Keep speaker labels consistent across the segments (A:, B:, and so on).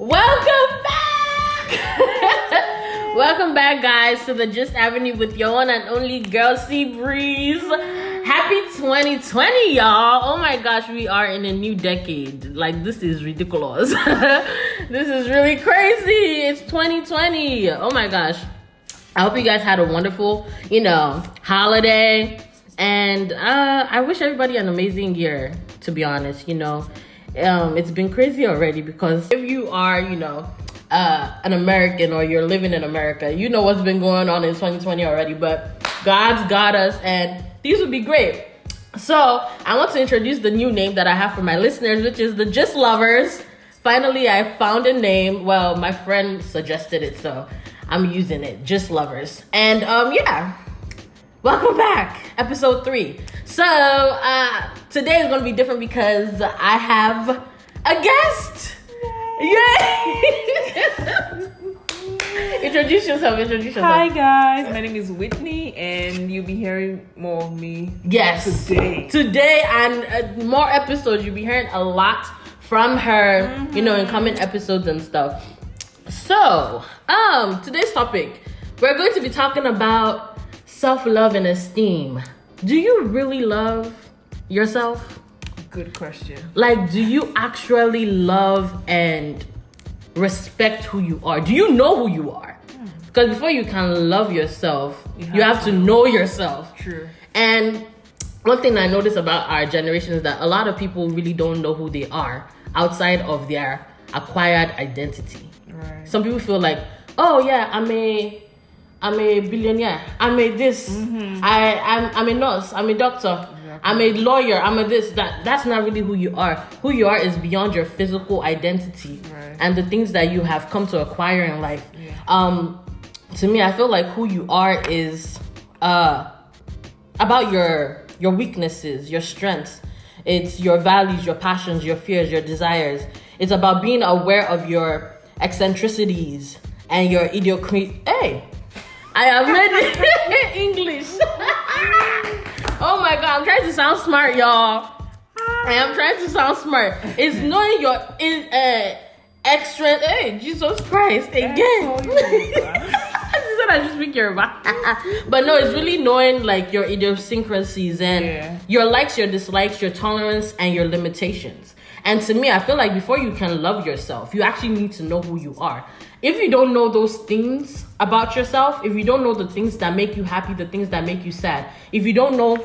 A: Welcome back! Welcome back, guys, to the Gist Avenue with your one and only girl, Sea Breeze. Happy 2020, y'all. Oh my gosh, we are in a new decade. Like, this is ridiculous. this is really crazy. It's 2020. Oh my gosh. I hope you guys had a wonderful, you know, holiday. And uh, I wish everybody an amazing year, to be honest, you know. Um, it's been crazy already because if you are, you know, uh, an American or you're living in America, you know what's been going on in 2020 already. But God's got us, and these would be great. So I want to introduce the new name that I have for my listeners, which is the Gistlovers. Finally, I found a name. Well, my friend suggested it, so I'm using it. Gistlovers. And um, yeah, welcome back, episode three. So uh, today is going to be different because I have a guest. Yay! introduce yourself. Introduce yourself.
B: Hi guys, my name is Whitney, and you'll be hearing more of me.
A: Yes.
B: Today.
A: Today and uh, more episodes. You'll be hearing a lot from her, you know, in coming episodes and stuff. So, um, today's topic, we're going to be talking about self-love and esteem. Do you really love yourself?
B: Good question.
A: Like, do you actually love and respect who you are? Do you know who you are? Hmm. Because before you can love yourself, you
B: You
A: have,
B: have
A: to
B: to.
A: know yourself.
B: True.
A: And one thing I notice about our generation is that a lot of people really don't know who they are outside of their acquired identity.
B: Right.
A: Some people feel like, oh yeah, I'm a I'm a billionaire. I'm a this. I I'm I'm a nurse. I'm a doctor. I'm a lawyer. I'm a this. That that's not really who you are. Who you are is beyond your physical identity
B: Right.
A: and the things that you have come to acquire in life.
B: Yeah.
A: Um, to me, I feel like who you are is uh about your your weaknesses, your strengths. It's your values, your passions, your fears, your desires. It's about being aware of your eccentricities and your idiocracy. Hey, I have made it English. oh my god, I'm trying to sound smart, y'all. I am trying to sound smart. It's knowing your in uh extra. Hey, Jesus Christ again.
B: That's all you need, man.
A: she said I should speak Yoruba. but no, it's really knowing like your idiosyncrasies and
B: Yeah.
A: your likes, your dislikes, your tolerance, and your limitations. And to me, I feel like before you can love yourself, you actually need to know who you are. If you don't know those things about yourself, if you don't know the things that make you happy, the things that make you sad, if you don't know,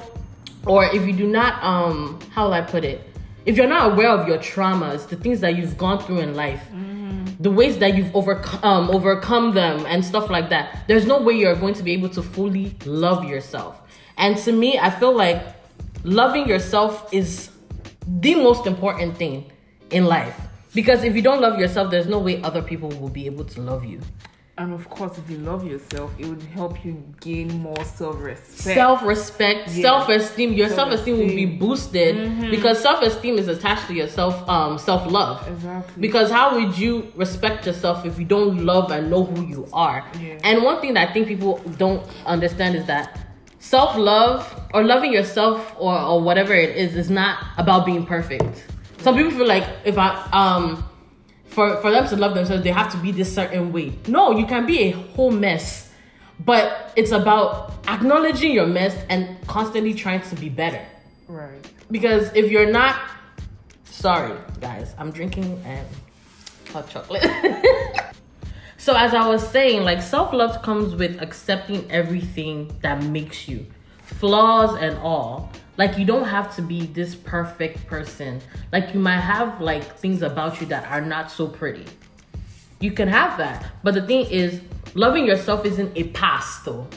A: or if you do not, um, how will I put it? If you're not aware of your traumas, the things that you've gone through in life, the ways that you've overcome um, overcome them and stuff like that there's no way you're going to be able to fully love yourself. And to me i feel like loving yourself is the most important thing in life because if you don't love yourself there's no way other people will be able to love you
B: And of course, if you love yourself, it would help you gain more self-respect.
A: self-respect
B: Yeah.
A: self-esteem your self-esteem will be boosted because self-esteem is attached to your self um self-love
B: Exactly.
A: Because how would you respect yourself if you don't love and know who you are?
B: Yeah.
A: And one thing that I think people don't understand is that self love or loving yourself or, or whatever it is is not about being perfect. Some people feel like if I um for for them to love themselves they have to be this certain way. No, you can be a whole mess, but it's about acknowledging your mess and constantly trying to be better
B: right.
A: because if you're not sorry guys i'm drinking um, hot chocolate so as i was saying like self-love comes with accepting everything that makes you flaws and all like you don't have to be this perfect person. Like you might have like things about you that are not so pretty. You can have that. But the thing is loving yourself isn't a pass though.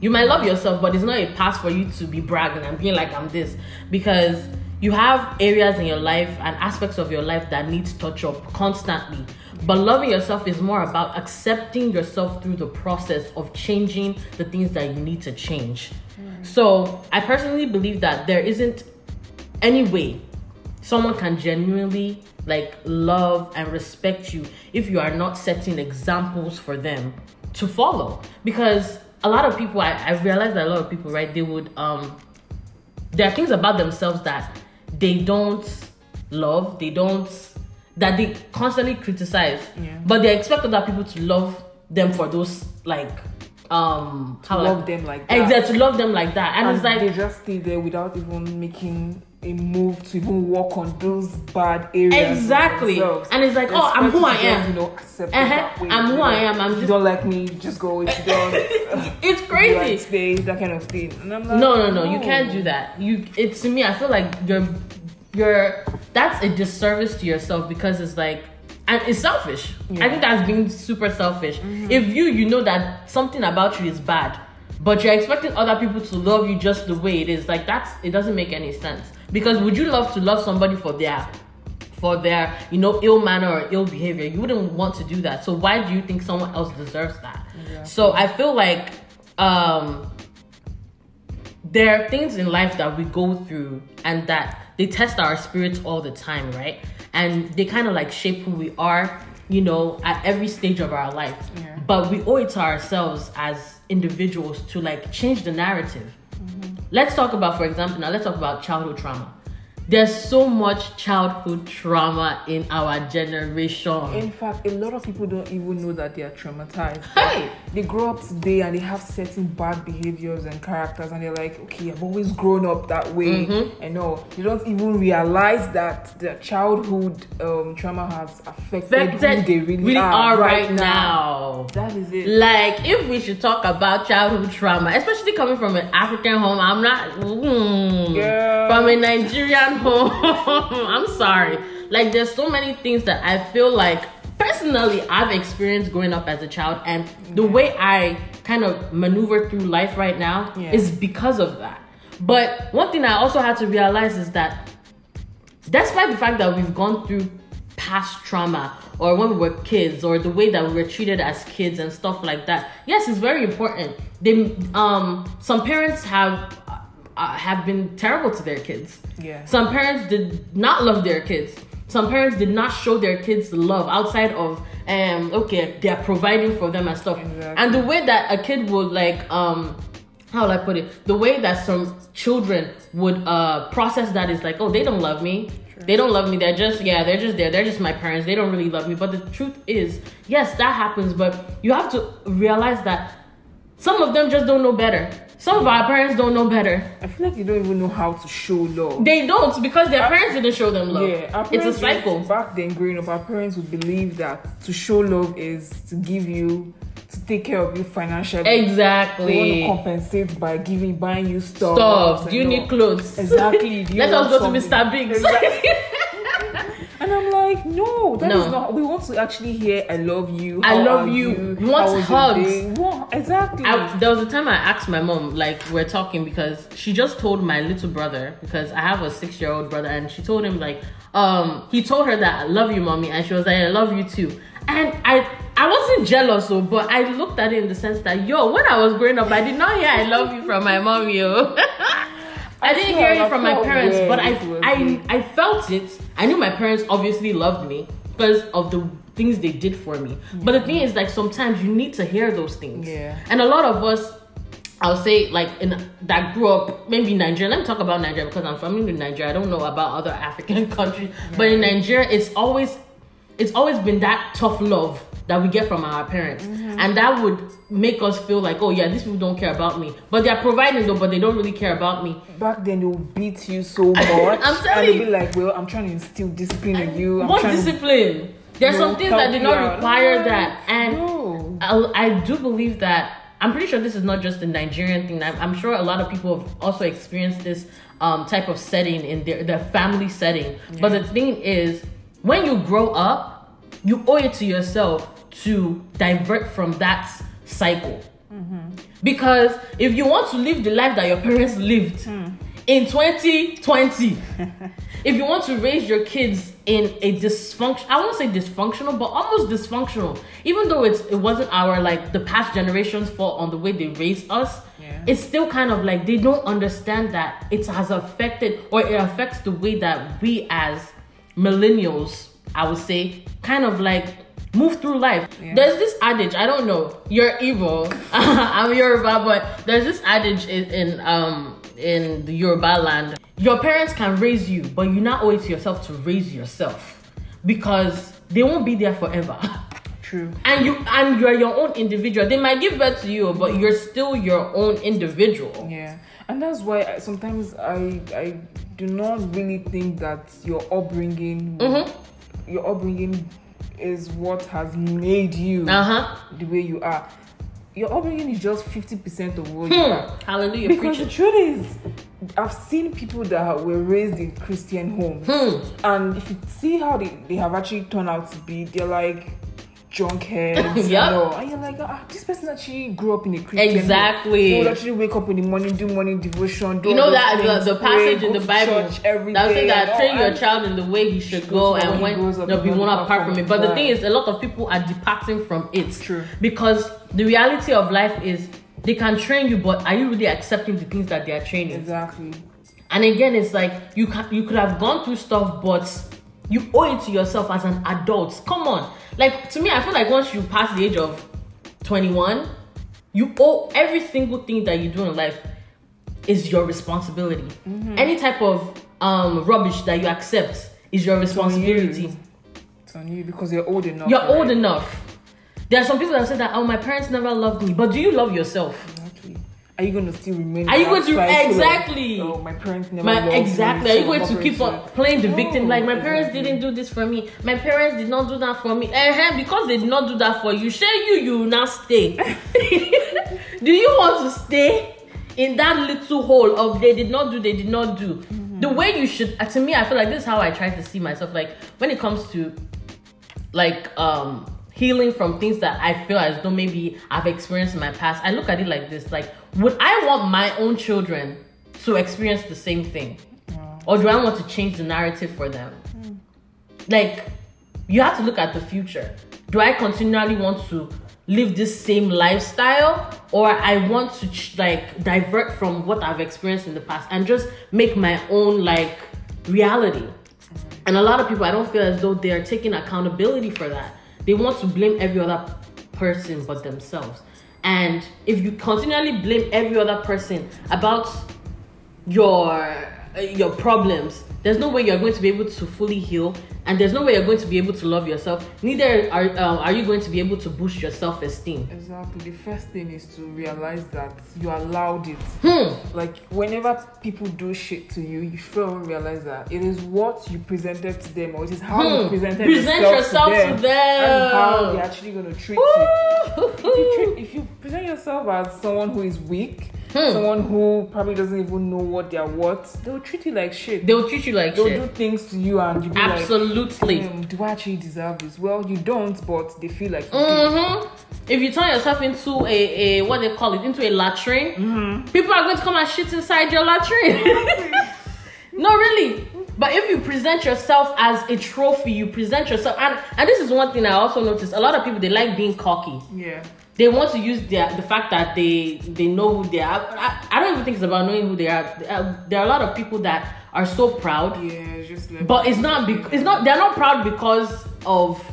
A: You might love yourself, but it's not a pass for you to be bragging and being like I'm this. Because you have areas in your life and aspects of your life that needs touch up constantly. But loving yourself is more about accepting yourself through the process of changing the things that you need to change. So, I personally believe that there isn't any way someone can genuinely like love and respect you if you are not setting examples for them to follow because a lot of people I, I realize that a lot of people right they would um there are things about themselves that they don't love they don't that they constantly criticize,
B: Yeah.
A: but they expect other people to love them for those like um how
B: love
A: like,
B: them like that.
A: exactly to love them like that, and,
B: and
A: it's like
B: they just stay there without even making a move to even work on those bad areas.
A: Exactly. And it's like, oh, I'm who I am.
B: just, You know, accept
A: Uh-huh.
B: way.
A: I'm who
B: You
A: I am. I'm
B: if you
A: just-
B: don't like me, just go. If you don't,
A: it's crazy.
B: like that kind of thing. And I'm like,
A: no no no you can't do that you it's to me i feel like you're you're that's a disservice to yourself because it's like and it's selfish. I think that's being super selfish. If you you know that something about you is bad but you're expecting other people to love you just the way it is like that's it doesn't make any sense. Because would you love to love somebody for their for their you know ill manner or ill behavior? You wouldn't want to do that. So why do you think someone else deserves that? So i feel like um there are things in life that we go through and that they test our spirits all the time, right? And they kind of like shape who we are, you know, at every stage of our life.
B: Yeah.
A: But we owe it to ourselves as individuals to like change the narrative. Mm-hmm. Let's talk about, for example, now let's talk about childhood trauma. There's so much childhood trauma in our generation.
B: In fact, a lot of people don't even know that they are traumatized.
A: Hey!
B: They grow up today and they have certain bad behaviors and characters, and they're like, okay, I've always grown up that way.
A: Mm-hmm.
B: And no, they don't even realize that their childhood um, trauma has affected,
A: Affected
B: who they really,
A: really
B: are,
A: are right now.
B: That is it.
A: Like, if we should talk about childhood trauma, especially coming from an African home, I'm not mm,
B: Girl.
A: from a Nigerian home. I'm sorry. Like, there's so many things that I feel like personally I've experienced growing up as a child, and the way I kind of maneuver through life right now
B: Yeah.
A: is because of that. But one thing I also had to realize is that despite the fact that we've gone through past trauma or when we were kids or the way that we were treated as kids and stuff like that yes it's very important they um some parents have uh, have been terrible to their kids
B: Yeah.
A: some parents did not love their kids some parents did not show their kids love outside of um okay they're providing for them and stuff
B: Exactly.
A: and the way that a kid would like um how will I put it? The way that some children would uh process that is like, oh, they don't love me. They don't love me. They're just yeah, they're just there. They're just my parents. They don't really love me. But the truth is, yes, that happens. But you have to realize that some of them just don't know better. Some of our parents don't know better.
B: I feel like you don't even know how to show love.
A: They don't because their parents didn't show them love.
B: Yeah, our
A: it's a cycle.
B: used- Back then, growing up, our parents would believe that to show love is to give you, to take care of you financially. Exactly. They want to compensate by giving, buying you stuff.
A: Stuff. Do you
B: all.
A: need clothes?
B: Exactly. Do you
A: Let us go to? Mr. Biggs.
B: Exactly. Like, no, that is
A: No.
B: not. We want to actually hear, "I love you."
A: I love you.
B: Was your
A: hugs.
B: day?" We want- exactly.
A: I, there was a time I asked my mom, like we're talking because she just told my little brother because I have a six year old brother and she told him like um he told her that I love you, mommy, and she was like I love you too. And I I wasn't jealous though, but I looked at it in the sense that yo, when I was growing up, I did not hear I love you from my mom, yo. I didn't hear it from my parents, but I I. I felt it. I knew my parents obviously loved me because of the things they did for me. But the thing is, like sometimes you need to hear those things.
B: Yeah.
A: And a lot of us, I'll say, like in that grew up maybe Nigeria. Let me talk about Nigeria because I'm from Nigeria. I don't know about other African countries, but in Nigeria, it's always it's always been that tough love that we get from our parents,
B: Mm-hmm.
A: and that would make us feel like, oh yeah, these people don't care about me, but they're providing though, but they don't really care about me.
B: Back then, they would beat you so much.
A: I'm telling
B: and they'll
A: you.
B: be like, "Well, I'm trying to instill discipline in you." I'm
A: what
B: trying to
A: discipline? There's some things that
B: help
A: did not require
B: No,
A: that, and
B: no.
A: I, I do believe that I'm pretty sure this is not just a Nigerian thing. I'm, I'm sure a lot of people have also experienced this um, type of setting in their, their family setting. But the thing is, when you grow up, you owe it to yourself to divert from that cycle. Mm-hmm. Because if you want to live the life that your parents lived hmm. in 2020, if you want to raise your kids in a dysfunction, I won't say dysfunctional, but almost dysfunctional, even though it's it wasn't our like the past generations' fault on the way they raised us.
B: Yeah.
A: It's still kind of like they don't understand that it has affected or it affects the way that we as millennials, I would say, kind of like move through life.
B: Yeah.
A: There's this adage, I don't know, you're evil. I'm Yoruba, but there's this adage in, in um in the Yoruba land. Your parents can raise you, but you're not owe it to yourself to raise yourself. because they won't be there forever.
B: True.
A: and you and you're your own individual. They might give birth to you, but you're still your own individual.
B: Yeah, and that's why I, sometimes I I do not really think that your upbringing
A: Mm-hmm.
B: your upbringing is what has made you
A: Uh huh.
B: the way you are. Your upbringing is just fifty percent of what you are.
A: Hmm. Hallelujah.
B: Because
A: Preach
B: the truth is, I've seen people that were raised in Christian homes,
A: Hmm.
B: and if you see how they, they have actually turned out to be, they're like drunk heads.
A: Yup.
B: and, and you're like, ah, this person actually grew up in a Christian.
A: Exactly.
B: They would actually wake up in the morning, do morning devotion. Do
A: You know that
B: things,
A: the, the
B: pray,
A: passage in the Bible
B: church every
A: that say that train your child in the way he should go, and when
B: grows up,
A: no,
B: he
A: he will
B: will
A: not apart from it. But the thing is, a lot of people are departing from it.
B: True.
A: Because the reality of life is they can train you, but are you really accepting the things that they are training?
B: Exactly.
A: And again, it's like you can you could have gone through stuff, but you owe it to yourself as an adult. Come on, like to me, I feel like once you pass the age of twenty one, you owe every single thing that you do in life is your responsibility. Any type of um rubbish that you accept is your responsibility.
B: you. It's on you because you're old enough.
A: You're
B: right?
A: old enough. There are some people that say that oh my parents never loved me, but do you love yourself?
B: Exactly. Are you going to still remain?
A: Are you going to- exactly.
B: oh, my parents never
A: My
B: loved me,
A: exactly. Are you going to keep on playing the victim? Like my parents
B: exactly.
A: didn't do this for me. My parents did not do that for me. uh because they did not do that for you, share you, you will now stay. do you want to stay in that little hole of they did not do, they did not do?
B: Mm-hmm.
A: The way you should. To me, I feel like this is how I try to see myself. Like when it comes to like um healing from things that I feel as though maybe I've experienced in my past. I look at it like this: like, would I want my own children to experience the same thing, or do I want to change the narrative for them? Like, you have to look at the future. Do I continually want to live this same lifestyle, or I want to ch- like divert from what I've experienced in the past and just make my own like reality? And a lot of people, I don't feel as though they are taking accountability for that. They want to blame every other person but themselves. And if you continually blame every other person about your uh, your problems, there's no way you're going to be able to fully heal, and there's no way you're going to be able to love yourself. Neither are um, are you going to be able to boost your self esteem.
B: Exactly. The first thing is to realize that you allowed it.
A: Hmm.
B: Like whenever people do shit to you, you should realize that it is what you presented to them, or it is how you
A: Hmm.
B: presented
A: Present
B: yourself,
A: yourself
B: to
A: to
B: them. That's how
A: them.
B: they're actually gonna treat you. If you, treat, if you present yourself as someone who is weak,
A: Hmm.
B: someone who probably doesn't even know what they're worth, they'll treat you like shit.
A: They'll treat you like
B: They'll
A: shit.
B: do things to you, and you'll be like,
A: Absolutely.
B: "Hmm, "Do I actually deserve this?" Well, you don't, but they feel like you do.
A: hmm If you turn yourself into a, a what they call it, into a latrine,
B: Mm-hmm.
A: people are going to come and shit inside your latrine. no, really. But if you present yourself as a trophy, you present yourself, and and this is one thing I also noticed. A lot of people they like being cocky.
B: Yeah.
A: They want to use their the fact that they they know who they are. I, I don't even think it's about knowing who they are. There are a lot of people that are so proud
B: Yeah, just like.
A: but it's not bec- it's not they're not proud because of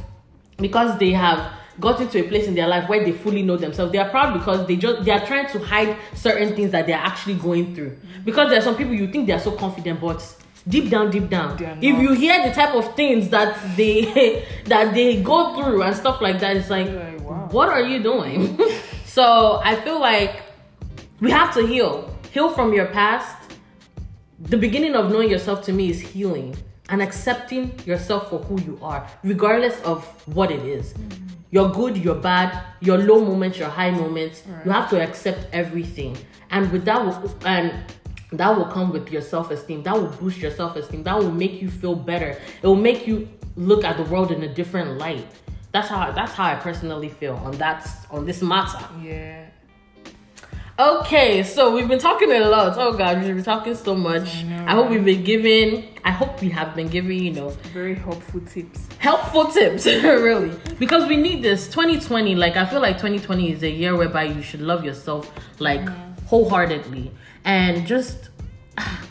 A: because they have gotten to a place in their life where they fully know themselves they are proud because they just they are trying to hide certain things that they're actually going through because there are some people you think they're so confident but deep down deep down. If you hear the type of things that they that they go through and stuff like that it's like
B: like, wow.
A: what are you doing? So i feel like we have to heal. Heal from your past. The beginning of knowing yourself to me is healing and accepting yourself for who you are, regardless of what it is. Your good, your bad, your low moments, your high moments. You have to accept everything, and with that, and that will come with your self esteem. That will boost your self esteem. That will make you feel better. It will make you look at the world in a different light. That's how that's how I personally feel on that on this matter.
B: Yeah.
A: Okay, so we've been talking a lot. Oh god, we've been talking so much.
B: I know,
A: I hope
B: right?
A: we've been giving. I hope we have been giving, you know,
B: Very helpful tips.
A: helpful tips, really, because we need this. 2020, like I feel like 2020 is a year whereby you should love yourself like mm-hmm. wholeheartedly and just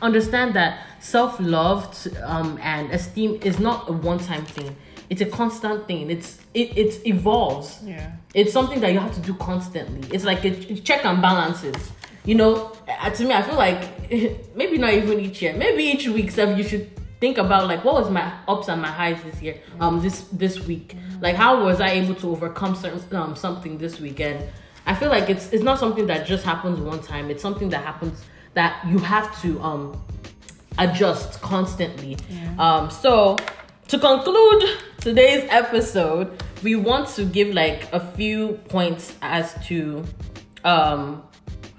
A: understand that self love um, and esteem is not a one time thing. It's a constant thing. It's it it evolves
B: Yeah.
A: it's something that you have to do constantly. It's like a check and balances. You know, uh, to me, I feel like maybe not even each year, maybe each week, so you should think about like what was my ups and my highs this year, um, this this week. Like how was I able to overcome certain um something this weekend? I feel like it's it's not something that just happens one time. It's something that happens that you have to um adjust constantly. Um, so to conclude today's episode, we want to give like a few points as to um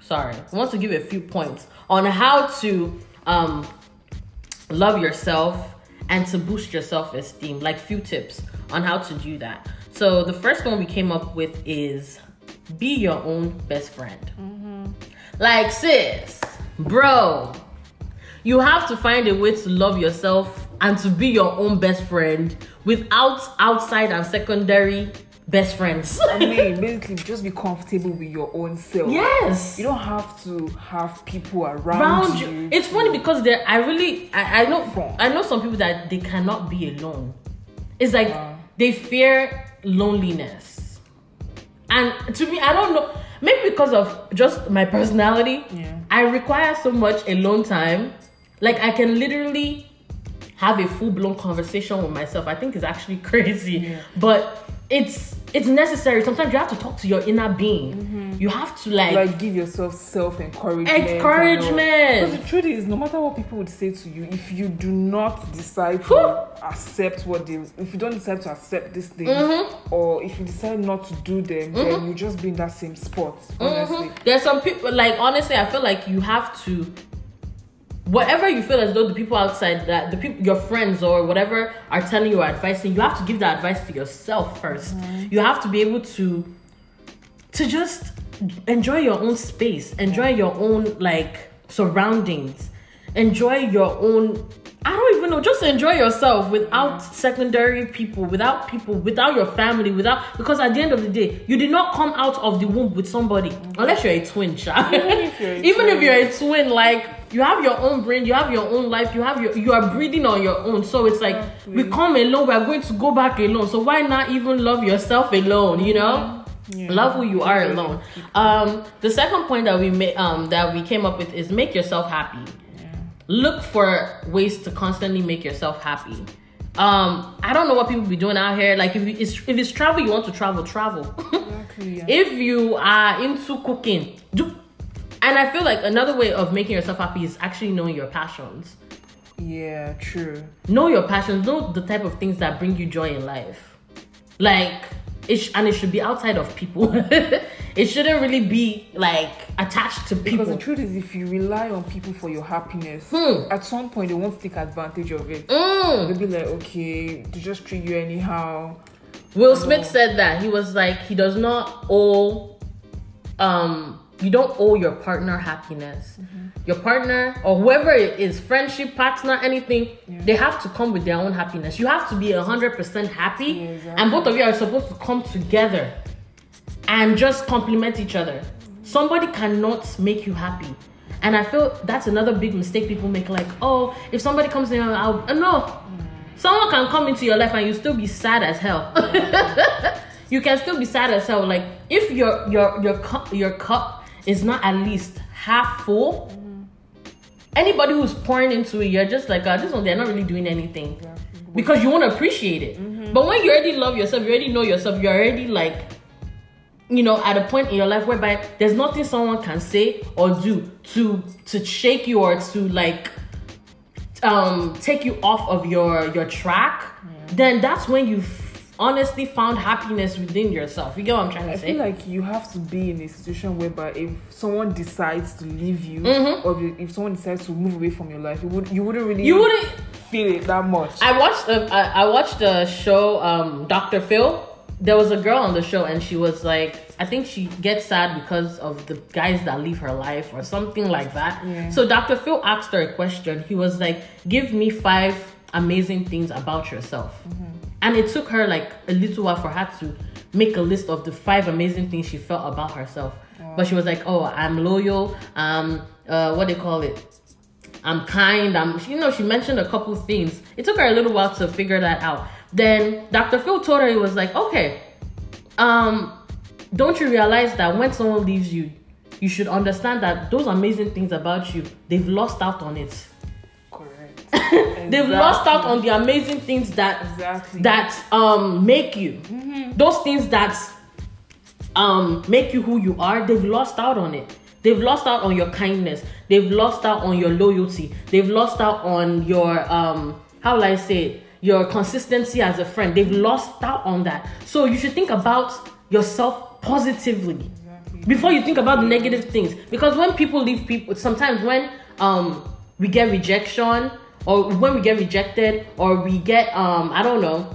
A: sorry, we want to give a few points on how to um love yourself and to boost your self-esteem, like few tips on how to do that. So the first one we came up with is be your own best friend. Like sis, bro, you have to find a way to love yourself and to be your own best friend without outside and secondary best friends.
B: I mean, basically, just be comfortable with your own self.
A: yes.
B: You don't have to have people around, you.
A: you. It's funny because there I really I, I know
B: Fun.
A: I know some people that they cannot be alone. It's like they fear loneliness. And to me, I don't know. Maybe because of just my personality,
B: Yeah.
A: I require so much alone time. Like I can literally have a full blown conversation with myself. I think it's actually crazy,
B: Yeah.
A: but it's it's necessary. Sometimes you have to talk to your inner being. You have to like,
B: like give yourself self encouragement.
A: Encouragement.
B: Because the truth is, no matter what people would say to you, if you do not decide to accept what they, if you don't decide to accept these things,
A: Mm-hmm.
B: or if you decide not to do them, then you just be in that same spot. Honestly,
A: Mhm. There's some people like honestly, I feel like you have to whatever you feel as though the people outside that the people your friends or whatever are telling you or advising, you have to give that advice to yourself 1st mm-hmm. You have to be able to to just enjoy your own space, enjoy your own like surroundings, enjoy your own I don't even know, just enjoy yourself without mm-hmm. secondary people, without people, without your family, without because at the end of the day, you did not come out of the womb with somebody mm-hmm. unless you're a twin, child.
B: Even if you're a
A: Even if you're a twin, like you have your own brain, you have your own life, you have your you are breathing on your own. So it's like we come alone, we are going to go back alone. So why not even love yourself alone, you know?
B: Yeah.
A: Love who you are alone. Um, the second point that we made, um, that we came up with is make yourself happy. Look for ways to constantly make yourself happy. Um, I don't know what people be doing out here. Like if you, it's, if it's travel, you want to travel, travel.
B: Exactly, yeah.
A: if you are into cooking, do. And I feel like another way of making yourself happy is actually knowing your passions.
B: yeah, true.
A: Know your passions. Know the type of things that bring you joy in life. Like it, sh- and it should be outside of people. it shouldn't really be like attached to people.
B: Because the truth is, if you rely on people for your happiness,
A: Hmm.
B: at some point they won't take advantage of it.
A: Mm.
B: They'll be like, okay, they just treat you anyhow.
A: Will Smith said that he was like he does not owe um you don't owe your partner happiness. Mm-hmm. Your partner or whoever it is, friendship, partner, anything, they have to come with their own happiness. You have to be hundred percent happy,
B: Yeah, exactly.
A: and both of you are supposed to come together and just complement each other. Mm-hmm. Somebody cannot make you happy. And I feel that's another big mistake people make. Like, oh, if somebody comes in, I'll uh, no. Mm. Someone can come into your life and you still be sad as hell. you can still be sad as hell. Like if your your your cup your cup is not at least half full. Anybody who's pouring into it, you're just like, uh, this one, they're not really doing anything because you want to appreciate it. But when you already love yourself, you already know yourself, you're already like, you know, at a point in your life whereby there's nothing someone can say or do to to shake you or to like um take you off of your your track. Then that's when you honestly found happiness within yourself. You get what I'm trying to
B: I
A: say?
B: I feel like you have to be in a situation whereby if someone decides to leave you,
A: Mhm.
B: or if- someone decides to move away from your life, you would you wouldn't really
A: you wouldn't
B: feel it that much.
A: I watched a, I, I watched a show, um, Dr. Phil. There was a girl on the show, and she was like, I think she gets sad because of the guys that leave her life or something like that.
B: Yeah.
A: So Dr. Phil asked her a question. He was like, "Give me five amazing things about yourself," and it took her like a little while for her to make a list of the five amazing things she felt about herself. But she was like, "Oh, I'm loyal. Um, uh, what they call it." I'm kind. I'm, you know, she mentioned a couple things. It took her a little while to figure that out. Then Dr. Phil told her, he was like, okay, um, don't you realize that when someone leaves you, you should understand that those amazing things about you, they've lost out on it.
B: Correct.
A: they've lost out on the amazing things that
B: Exactly.
A: that um make you. Those things that um make you who you are they've lost out on it. They've lost out on your kindness. They've lost out on your loyalty. They've lost out on your um how will i say it? Your consistency as a friend. They've lost out on that. So you should think about yourself positively. Before you think about the negative things. Because when people leave people sometimes when um we get rejection or when we get rejected or we get um i don't know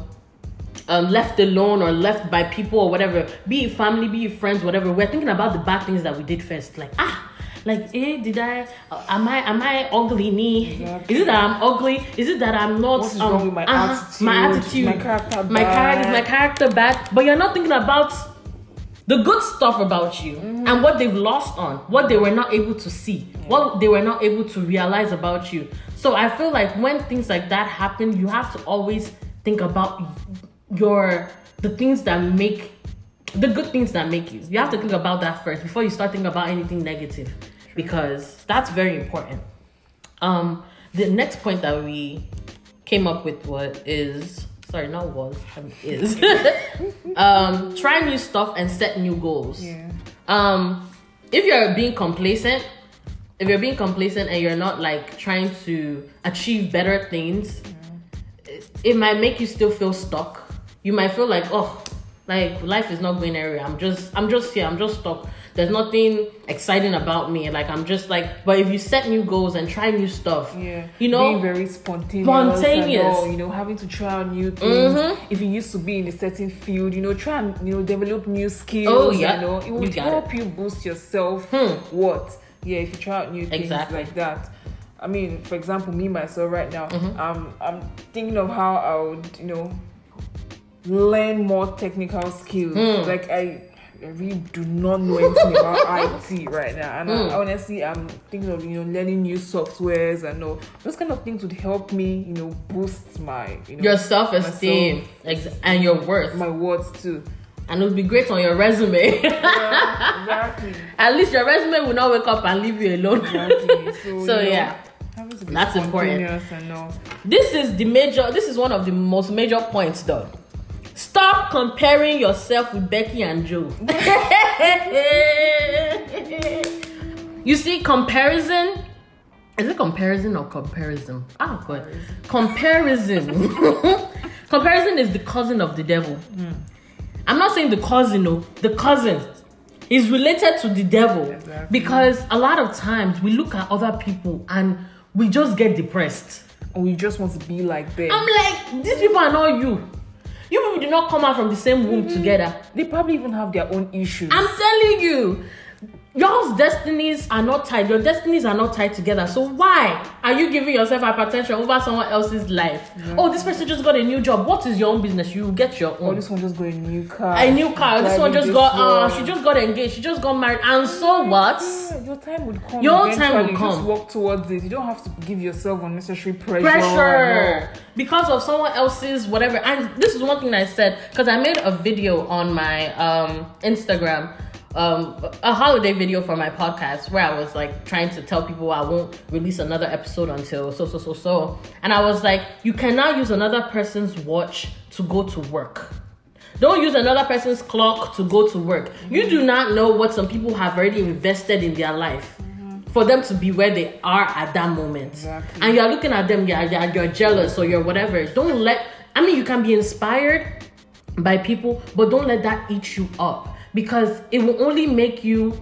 A: um, left alone or left by people or whatever, be it family, be it friends, whatever, we're thinking about the bad things that we did first. Like, ah, like, eh, did I, uh, am I, am I ugly? Me?
B: Exactly.
A: Is it that I'm ugly? Is it that I'm not,
B: What is
A: um,
B: wrong with my
A: uh-huh, my
B: attitude?
A: attitude,
B: My character
A: my character, my character bad? But you're not thinking about the good stuff about you
B: Mm-hmm.
A: and what they've lost on, what they were not able to see, what they were not able to realize about you. So I feel like when things like that happen, you have to always think about your the things that make the good things that make you. You have to think about that first before you start thinking about anything negative because that's very important. Um the next point that we came up with what is sorry not was um, is um try new stuff and set new goals
B: Yeah.
A: um if you're being complacent if you're being complacent and you're not like trying to achieve better things it, it might make you still feel stuck you might feel like oh like life is not going anywhere i'm just i'm just here i'm just stuck there's nothing exciting about me like i'm just like but if you set new goals and try new stuff
B: Yeah,
A: you know
B: being very spontaneous,
A: Spontaneous.
B: all, you know, having to try out new things.
A: Mhm.
B: If you used to be in a certain field, you know, try and you know develop new skills.
A: Oh, yeah.
B: you know, it
A: You
B: would
A: got
B: help you boost yourself.
A: Hmm.
B: What? Yeah, if you try out new things
A: Exactly.
B: like that. I mean, for example, me myself right now,
A: Mm-hmm.
B: um, I'm thinking of how I would, you know, learn more technical skills.
A: Hmm.
B: Like I. I really do not know anything about IT right now, and
A: Hmm.
B: I, honestly, I'm thinking of you know learning new softwares and all those kind of things would help me, you know, boost my you know
A: your self-esteem
B: myself,
A: ex- and your worth
B: my words too.
A: And it would be great on your resume.
B: Yeah, exactly.
A: at least your resume will not wake up and leave you alone.
B: Exactly. So,
A: so yeah.
B: having
A: That's important.
B: spontaneous And all.
A: this is the major this is one of the most major points though. Stop comparing yourself with becky and joe. You see comparison is it comparison or comparison? Oh god. Comparison. Comparison. Is the cousin of the devil hmm. I'm not saying the cousin no the cousin is related to the devil
B: Exactly.
A: because a lot of times we look at other people and we just get depressed
B: And we just want to be like them.
A: I'm like, these people are not you. You people did not come out from the same womb together.
B: they probably even have their own issues.
A: I'm telling you, y'all's destinies are not tied. Your destinies are not tied together. So why are you giving yourself hypertension over someone else's life? Oh, this person just got a new job. What is your own business? You get your own.
B: oh, this one just got a new car.
A: A new car. This one just got. Uh, she just got engaged. She just got married. And so what?
B: Yeah, your time would come.
A: Your own time
B: eventually.
A: will
B: Just
A: come.
B: work towards it. You don't have to give yourself unnecessary pressure.
A: pressure because of someone else's whatever and this is one thing i said because i made a video on my um instagram um a holiday video for my podcast where i was like trying to tell people i won't release another episode until so so so so and i was like you cannot use another person's watch to go to work don't use another person's clock to go to work. You do not know what some people have already invested in their life for them to be where they are at that moment.
B: Exactly.
A: And you're looking at them, you're, you're, you're jealous or you're whatever. Don't let, I mean, you can be inspired by people, but don't let that eat you up because it will only make you.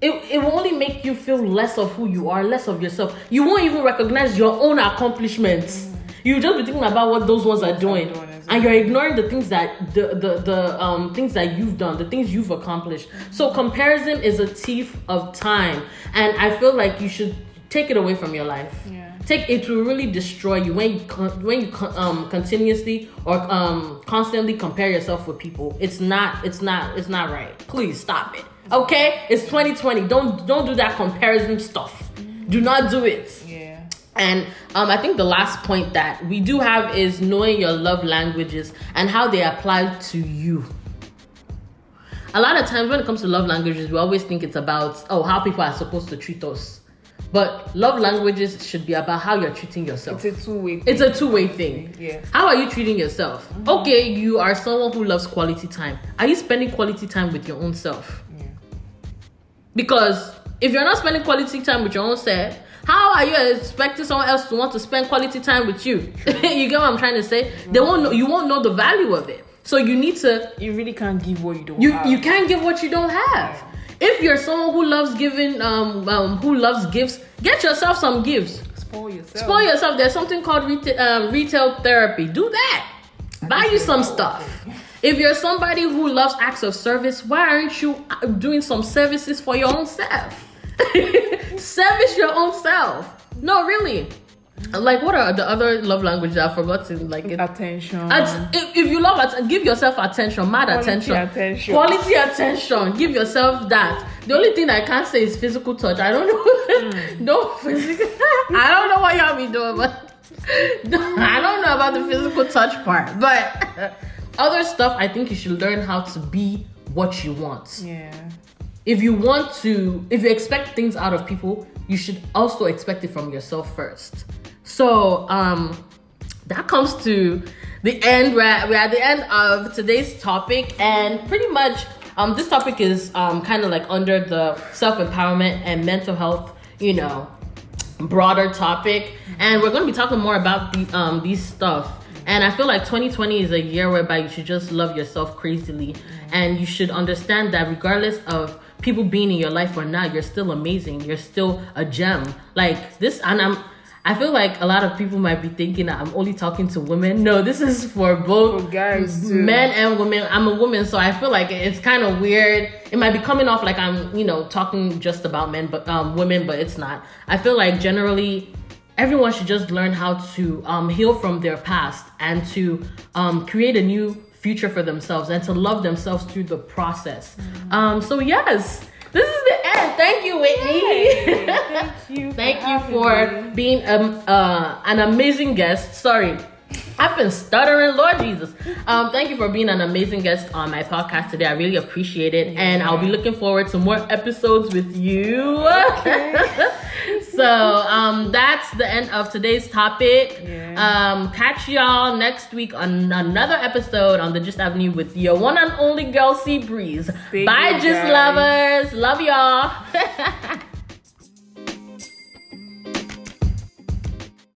A: It, it will only make you feel less of who you are, less of yourself. You won't even recognize your own accomplishments. You just be thinking about what those ones are doing,
B: doing,
A: and you're ignoring the things that the the the um things that you've done, the things you've accomplished. So comparison is a thief of time, and I feel like you should take it away from your life.
B: Yeah.
A: Take it will really destroy you when you con- when you con- um continuously or um constantly compare yourself with people. It's not it's not it's not right. Please stop it. Okay, it's 2020. Don't don't do that comparison stuff. Do not do it.
B: Yeah.
A: And um, I think the last point that we do have is knowing your love languages and how they apply to you. A lot of times when it comes to love languages, we always think it's about oh how people are supposed to treat us. But love languages should be about how you're treating yourself.
B: It's a two-way.
A: It's a two-way thing.
B: Yeah.
A: How are you treating yourself? Okay, you are someone who loves quality time. Are you spending quality time with your own self?
B: Yeah.
A: Because if you're not spending quality time with your own self, how are you expecting someone else to want to spend quality time with you? you get what I'm trying to say? They won't know you won't know the value of it. So you need to
B: You really can't give what you don't
A: you
B: have.
A: you can't give what you don't have. If you're someone who loves giving um, um who loves gifts, get yourself some gifts.
B: spoil yourself.
A: Spoil yourself. There's something called retail um, retail therapy. Do that. Buy you some stuff. If you're somebody who loves acts of service, why aren't you uh, doing some services for your own self? Service your own self. No, really. Like, what are the other love languages I've forgotten? Like, it,
B: Attention.
A: at, if, if you love give yourself attention, mad
B: Quality
A: attention.
B: attention.
A: Quality attention. Give yourself that. The only thing I can't say is physical touch. I don't know. No physical. I don't know what y'all be doing, but I don't know about the physical touch part. But other stuff, I think you should learn how to be what you want
B: yeah.
A: if you want to if you expect things out of people you should also expect it from yourself first so um that comes to the end we're, we're at the end of today's topic and pretty much um this topic is um kind of like under the self-empowerment and mental health you know broader topic. And we're going to be talking more about the, um, these stuff. And i feel like 2020 is a year whereby you should just love yourself crazily. And you should understand that regardless of people being in your life or not you're still amazing. You're still a gem. Like this and i'm i feel like a lot of people might be thinking that i'm only talking to women. No this is for both
B: For guys, too.
A: men and women. I'm a woman so i feel like it's kind of weird. It might be coming off like i'm you know talking just about men but um women but it's not. I feel like generally everyone should just learn how to um, heal from their past and to um, create a new future for themselves and to love themselves through the process. Um, so yes this is the end thank you whitney
B: Hey, thank you.
A: Thank you for
B: me.
A: being um, uh, an amazing guest. Sorry, I've been stuttering, Lord Jesus. Um, thank you for being an amazing guest on my podcast today. I really appreciate it, and I'll be looking forward to more episodes with you. so um, that's the end of today's topic.
B: Yeah.
A: Um, catch y'all next week on another episode on the Gist Avenue with your one and only girl, Sea Breeze. Bye, Gistlovers. Love y'all.